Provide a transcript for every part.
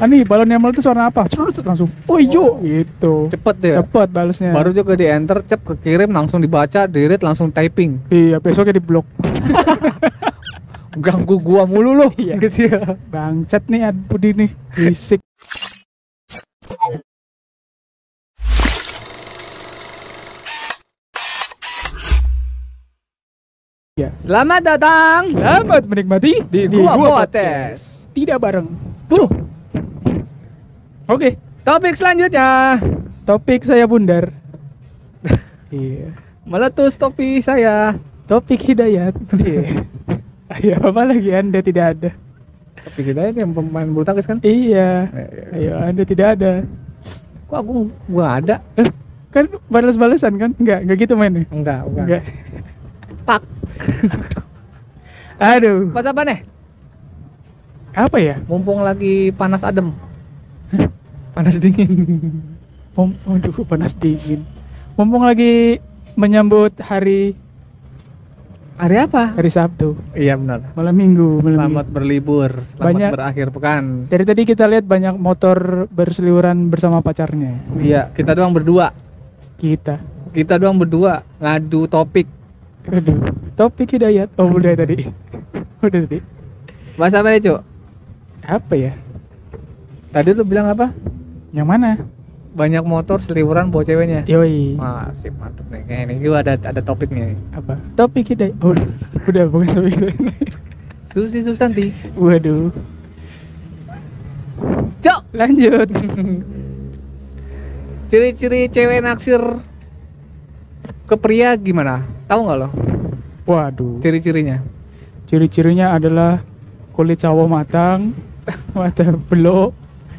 Ani balon yang meletus warna apa? Curut langsung. Oh hijau gitu. Cepet deh. Cepet balesnya. Baru juga di enter, cep kekirim langsung dibaca, dirit langsung typing. Iya besoknya di blok. Ganggu gua mulu loh. Iya. Gitu ya. Bangsat nih Ad Budi nih. Berisik. Selamat datang. Selamat menikmati Di Gua Podcast. Tidak bareng. Tuh. Oke, Topik selanjutnya. topik saya bundar. iya. Meletus topi saya. Topik hidayat. Iya. Ayo apa lagi Anda tidak ada? Topi kita ini yang pemain bulu tangkis kan? Iya. Ayo Anda tidak ada. Kok aku gua ada? Eh, kan balas-balasan kan? Enggak, enggak gitu mainnya. Enggak, enggak. Enggak. Pak. Aduh. Pas apa nih? Apa ya? Mumpung lagi panas adem. Panas dingin. Mom, aduh panas dingin. Mumpung lagi menyambut hari Hari apa? hari Sabtu, Iya benar. malam Minggu, malam Selamat berlibur, selamat Banyak- berakhir pekan. Minggu. Dari tadi kita lihat banyak motor berseliweran bersama pacarnya. Iya, kita doang berdua. Kita. Kita doang berdua ngadu topik. Aduh. Topik hidayat. Oh, udah tadi. udah tadi. Bahas apa nih, Cuk? Apa ya? Tadi lu bilang apa? Yang mana? Banyak motor seliweran bawa ceweknya. Yoi. Wah, sip mantep nih. Kayak ini gua ada ada topiknya nih. Apa? Topik hidayat. Oh, udah. bukan topik hidayat. Susi Susanti. Waduh. Cok. Lanjut. Ciri-ciri cewek naksir ke pria gimana? Tahu nggak lo? Waduh. Ciri-cirinya? Ciri-cirinya adalah kulit sawo matang, mata belok,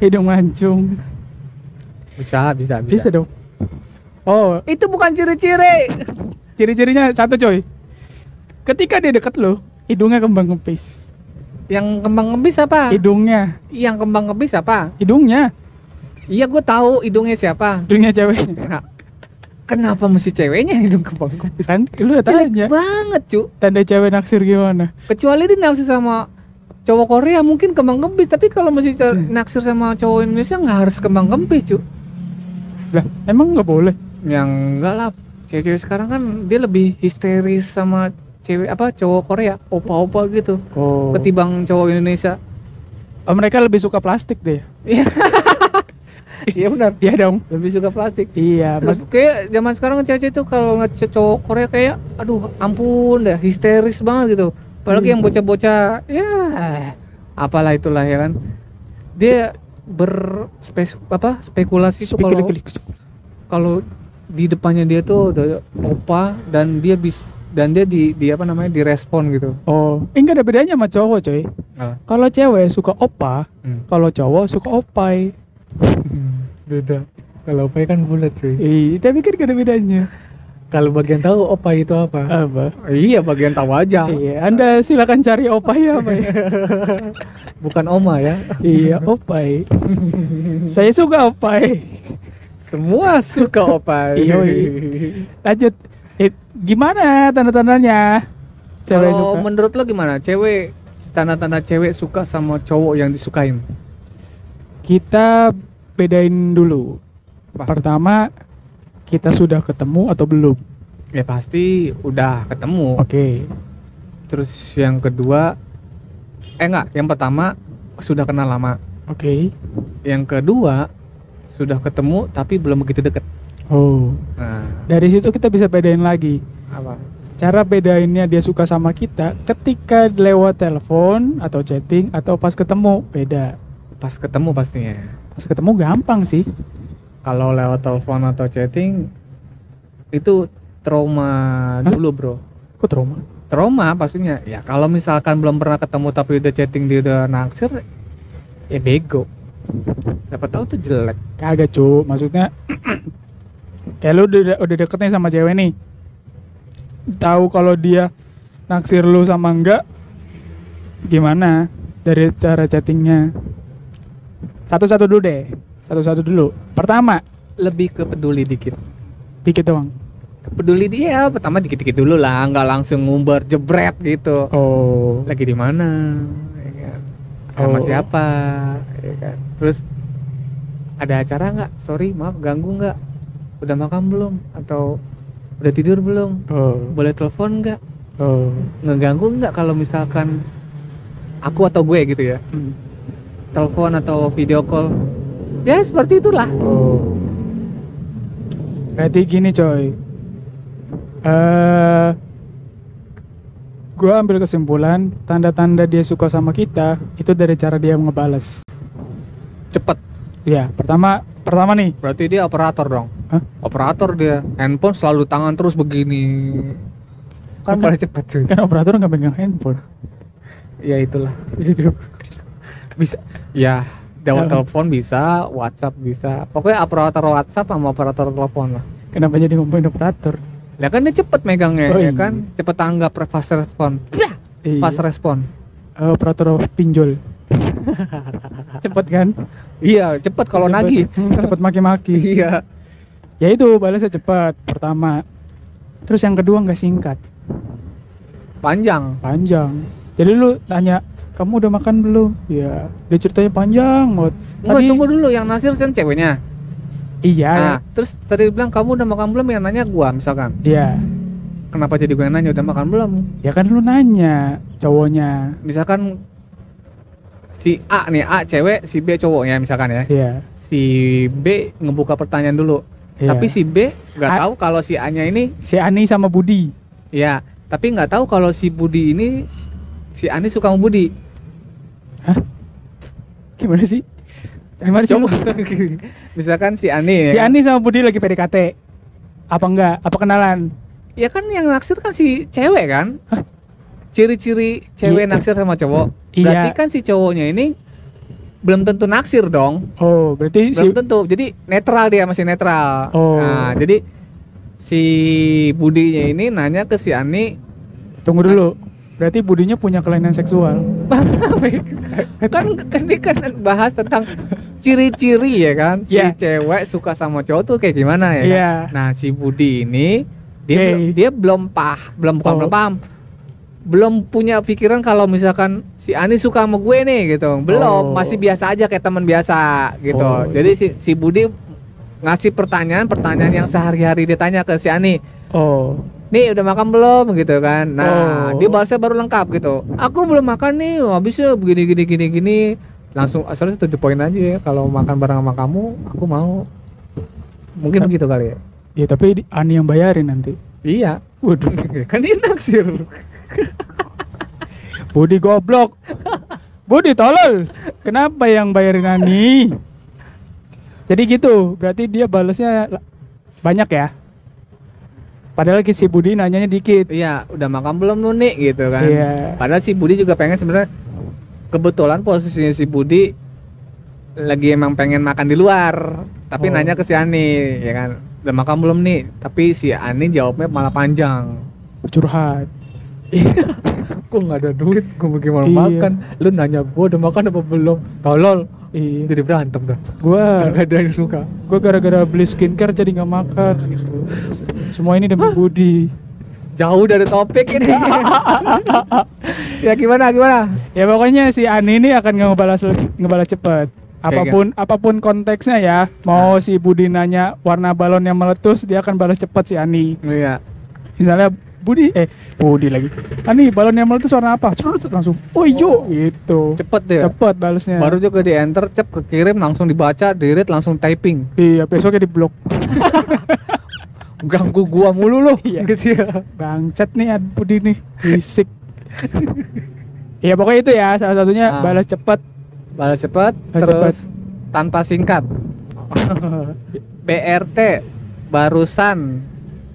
hidung mancung. Bisa, bisa, Bisa dong. Oh, Itu bukan ciri-ciri. ciri-cirinya satu coy. Ketika dia deket lo, hidungnya kembang kempis. Yang kembang ngebis apa? Hidungnya, Yang kembang ngebis apa? hidungnya, Iya, gue tahu hidungnya siapa. hidungnya ceweknya. Nah, kenapa mesti ceweknya hidung kembang ngebis? Kan lu tanya banget, cu. tanda cewek naksir gimana? Kecuali dia naksir sama cowok Korea mungkin kembang ngebis, tapi kalau mesti ca- naksir sama cowok Indonesia nggak harus kembang ngebis, cu. Lah, emang nggak boleh? Yang enggak lah. Cewek-cewek sekarang kan dia lebih histeris sama cewek apa cowok Korea, opa-opa gitu. Oh. Ketimbang cowok Indonesia. oh mereka lebih suka plastik deh. Iya. Iya benar. Iya dong. Lebih suka plastik. Iya, mas. Kayak zaman sekarang cewek itu kalau ce- cowok Korea kayak aduh ampun dah histeris banget gitu. Apalagi yang Hmm. bocah-bocah ya apalah itulah ya kan. Dia berspes apa spekulasi tuh kalau kalau di depannya dia tuh udah opa dan dia bis dan dia di, di apa namanya direspon gitu. Oh, ini nggak ada bedanya sama cowok coy. Kalau cewek suka opa, Hmm. kalau cowok suka opai. Beda. Kalau opa kan bulat cuy. Iya, tapi kan gak ada bedanya. Kalau bagian tahu opa itu apa? Apa? Iya bagian tahu aja. Iya, Anda silakan cari opai apa ya? Bukan oma ya. iya, opai. Saya suka opai. Semua suka opa. Yoi. Lanjut. Eh, gimana tanda-tandanya? Cewek Kalau suka. menurut lo gimana? Cewek tanda-tanda cewek suka sama cowok yang disukain. Kita bedain dulu. Apa? Pertama, kita sudah ketemu atau belum? Ya pasti udah ketemu. Oke. Terus yang kedua eh enggak, yang pertama sudah kenal lama. Oke. Yang kedua sudah ketemu tapi belum begitu deket. Oh. Nah, Dari situ kita bisa bedain lagi. apa? Cara bedainnya dia suka sama kita ketika lewat telepon atau chatting atau pas ketemu beda. Pas ketemu pastinya. Pas ketemu gampang sih. Kalau lewat telepon atau chatting itu trauma Hah? dulu, Bro. Kok trauma? Trauma pastinya. Ya kalau misalkan belum pernah ketemu tapi udah chatting dia udah naksir ya bego. Dapat tahu tuh jelek. Kagak cu, maksudnya kayak lu udah, udah deket nih sama cewek nih. Tahu kalau dia naksir lu sama enggak gimana dari cara chattingnya? Satu-satu dulu deh. Satu-satu dulu. Pertama, Lebih ke peduli dikit. dikit doang. Peduli dia pertama dikit-dikit dulu lah, nggak langsung ngumbar jebret gitu. Oh. Lagi di mana? Ya kan? Sama Oh. siapa? ya kan terus ada acara nggak sorry maaf ganggu nggak udah makan belum atau udah tidur belum oh boleh telepon nggak oh ngeganggu nggak kalau misalkan aku atau gue gitu ya Hmm. telepon atau video call ya seperti itulah. Oh. Berarti gini coy. Eh gua ambil kesimpulan tanda-tanda dia suka sama kita itu dari cara dia ngebales. Cepet. Ya pertama pertama nih. Berarti dia operator dong? Hah? operator dia. Handphone selalu tangan terus begini. Kan Kan- paling cepet cuy? kan operator nggak pegang handphone? Ya itulah. Bisa. Ya jawab telepon bisa WhatsApp bisa. Pokoknya operator WhatsApp sama operator telepon lah. Kenapa jadi ngomongin operator? Ya kan dia cepet megangnya Oh, ya iya. kan? Cepet tanggap fast respon. Iya. fast respon. Eh, operator pinjol. Cepet kan? Iya cepet kalau nagih. Hmm, cepet maki-maki. Iya. Ya itu balasnya cepat pertama. Terus yang kedua nggak singkat. Panjang. Panjang. Jadi lu tanya kamu udah makan belum? Ya. Dia ceritanya panjang banget. Enggak, tunggu dulu yang nasir kan ceweknya? Iya. Nah terus tadi bilang kamu udah makan belum? Yang nanya gua misalkan. Iya. Kenapa jadi gue yang nanya udah makan belum? Ya kan lu nanya cowoknya. Misalkan si A nih A cewek si B cowoknya misalkan ya. Iya. Si B ngebuka pertanyaan dulu. Iya. tapi si B nggak tahu kalau si A nya ini si Ani sama Budi. Ya tapi nggak tahu kalau si Budi ini si Ani suka sama Budi gimana sih gimana sih? Coba. misalkan si Ani si ya, kan? Ani sama Budi lagi PDKT apa enggak apa kenalan ya kan yang naksir kan si cewek kan ciri-ciri cewek Iya. naksir sama cowok Iya. berarti kan si cowoknya ini belum tentu naksir dong oh berarti si belum tentu jadi netral dia masih netral Oh. nah jadi si Budinya ini nanya ke si Ani tunggu dulu berarti Budinya punya kelainan seksual kan kan ini kan bahas tentang ciri-ciri ya kan si Iya. cewek suka sama cowok tuh kayak gimana ya kan? Iya. nah si Budi ini dia belum, dia belum pah belum bukan Oh. belum paham belum punya pikiran kalau misalkan si Ani suka sama gue nih gitu belum Oh. masih biasa aja kayak teman biasa gitu Oh. jadi si si Budi ngasih pertanyaan pertanyaan yang sehari-hari dia tanya ke si Ani oh nih udah makan belum? Gitu kan. Nah Oh. dia balasnya baru lengkap gitu. Aku belum makan nih habisnya begini gini gini gini. Langsung asalnya to the point aja ya kalau makan bareng sama kamu aku mau. Mungkin begitu kali ya. ya tapi Ani yang bayarin nanti. Iya. Waduh. Kan dia naksir Budi goblok. Budi tolol. Kenapa yang bayarin Ani? Jadi gitu berarti dia balasnya la- banyak ya padahal si Budi nanyanya dikit. Iya udah makan belum lu nih gitu kan. Iya. padahal si Budi juga pengen sebenarnya kebetulan posisinya si Budi lagi emang pengen makan di luar. Tapi Oh. nanya ke si Ani ya kan. Udah makan belum nih tapi si Ani jawabnya malah panjang. Curhat. Gue nggak ada duit, gue bagaimana Iya. makan? Lu nanya gue udah makan apa belum? Tolol, iya jadi berantem dah. gua Gak ada yang suka. gua gara-gara beli skincare jadi nggak makan semua ini demi Budi Jauh dari topik ini. ya gimana gimana? ya pokoknya si Ani ini akan ngebalas ngebalas cepet apa pun apa pun konteksnya ya mau si Budi nanya warna balon yang meletus dia akan balas cepet si Ani Iya. misalnya Budi eh Budi lagi Ani balon yang meletus warna apa Curut, langsung oh hijau gitu Cepet deh. cepet balesnya Baru juga di enter, cep kekirim langsung dibaca, di read langsung typing. iya besoknya di blok Ganggu gua mulu lu. Iya. Gitu ya. Bangset nih Budi nih Fisik Ya pokoknya itu ya salah satunya Ah. balas cepet Balas cepet, Balas terus tanpa singkat. BRT barusan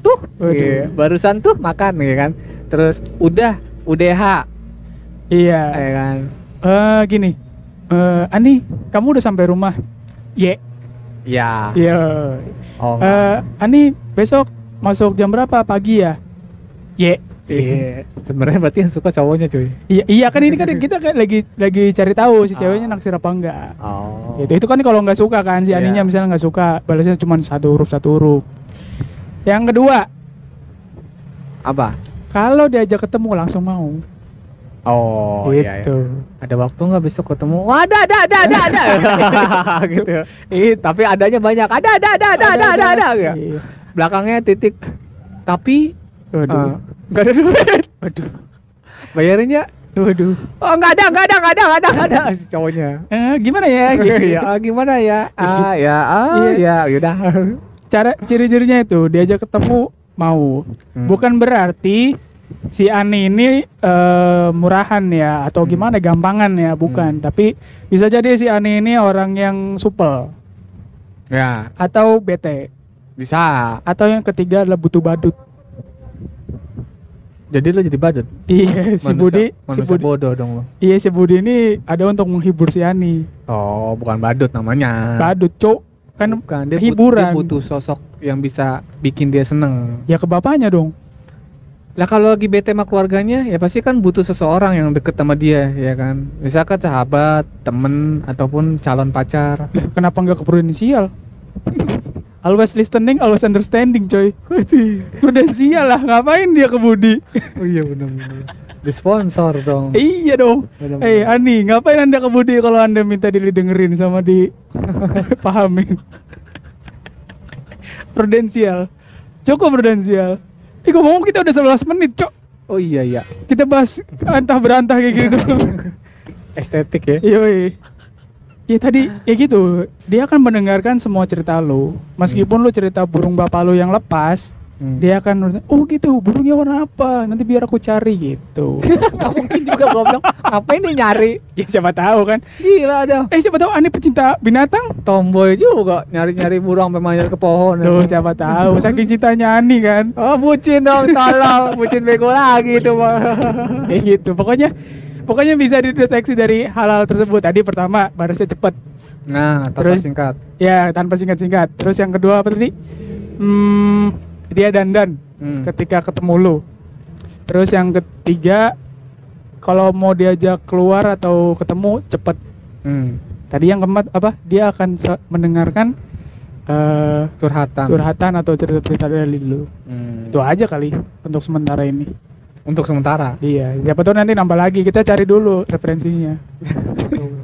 tuh. Iya, barusan tuh makan ya kan? Terus udah UDH Iya. Ya kan? Eh gini. Eh Ani kamu udah sampai rumah? Ye. Ya Iya. Oh. Eh Ani besok masuk jam berapa? Pagi ya? Ye. Iya. Sebenarnya berarti yang suka cowoknya cuy. Iya, iya kan ini kan kita kan lagi lagi cari tahu si ceweknya Ah. naksir apa enggak. oh. Gitu. Itu kan kalau nggak suka kan si Iya. Aninya misalnya nggak suka, balasnya cuma satu huruf satu huruf. Yang kedua, apa kalau diajak ketemu langsung mau. Oh gitu. Ada waktu nggak besok ketemu? Wah, ada, ada, ada, ada, ada. gitu. Ih, tapi adanya banyak. Ada, ada, ada, ada, ada, ada, ada. Ya. Iya. Belakangnya titik. Tapi Waduh. eh, nggak ada duit. Waduh. Bayarinnya Waduh. Oh nggak ada nggak ada nggak ada nggak ada nggak ada si cowoknya. Eh, gimana ya? Gitu. ya gimana ya? Ah ya ah Iya. ya yaudah. Cara ciri-cirinya itu diajak ketemu mau. Hmm. Bukan berarti si Ani ini eh, murahan ya atau Hmm. gimana gampangan ya, bukan. Tapi bisa jadi si Ani ini orang yang supel Ya atau bete bisa. atau yang ketiga adalah butuh badut. Jadi lo jadi badut. Iya, si Manusia- Budi, si Budi. bodoh dong lo. Iya, si Budi ini ada untuk menghibur si Ani. Oh bukan badut namanya. Badut, Cok. Kan Bukan dia, but- hiburan. dia butuh sosok yang bisa bikin dia seneng. ya ke bapaknya dong. Lah kalau lagi bete sama keluarganya ya pasti kan butuh seseorang yang deket sama dia ya kan. Misalkan sahabat, temen ataupun calon pacar. Lah, kenapa nggak ke prudensial? always listening, always understanding, coy. prudensial lah, ngapain dia ke Budi? Oh iya benar-benar. Disponsor dong. iya dong. Eh, Ani, ngapain anda ke Budi kalau anda minta didengerin sama di pahamin? prudensial. Cukup prudensial. Ih, ngomong kita udah 11 menit, Cok. Oh iya iya. Kita bahas antah berantah kayak gitu. Estetik ya. Yoi. Ya tadi ya gitu, dia akan mendengarkan semua cerita lo. Meskipun lo cerita burung bapak lo yang lepas, Hmm. dia akan oh gitu, burungnya warna apa? Nanti biar aku cari gitu. Nggak mungkin juga goblok. Ngapain dia nyari? ya siapa tahu kan. Gila ada. Eh siapa tahu aneh pecinta binatang? Tomboy juga nyari-nyari burung sampai manjat ke pohon. Loh siapa tahu, saking cintanya Ani kan. Oh bucin dong, tolong. bucin bego lagi itu mah. Kayak gitu. Pokoknya pokoknya bisa dideteksi dari hal-hal tersebut. Tadi pertama balasnya cepet. Nah, tanpa Terus- singkat. Ya, tanpa singkat-singkat. Terus yang kedua apa tadi? Hmm, dia dandan. Hmm. ketika ketemu lu. Terus yang ketiga kalau mau diajak keluar atau ketemu cepet. Hmm. Tadi yang keempat apa? Dia akan mendengarkan eh Curhatan. curhatan atau cerita-cerita dari lu. Hmm. Itu aja kali untuk sementara ini. Untuk sementara. Iya, siapa tahu nanti nambah lagi. Kita cari dulu referensinya.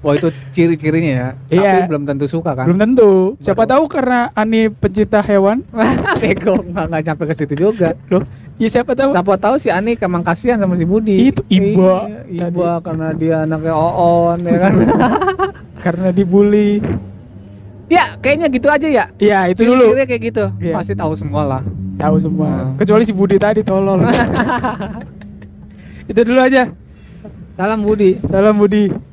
Wah itu ciri-cirinya ya. Iya. Tapi belum tentu suka kan. Belum tentu. Siapa Baru- tahu karena Ani pencinta hewan. Bego nggak nggak sampai ke situ juga. Loh, ya siapa tahu. Siapa tahu si Ani emang kasihan sama si Budi. Itu Iba Iya, Iba karena dia anaknya Oon ya kan. karena dibully. ya kayaknya gitu aja ya. Iya, itu dulu. Ciri-cirinya kayak gitu. Iya. Pasti tahu semua lah. Tahu semua. Hmm. Kecuali si Budi tadi tolol. itu dulu aja. Salam Budi. Salam Budi.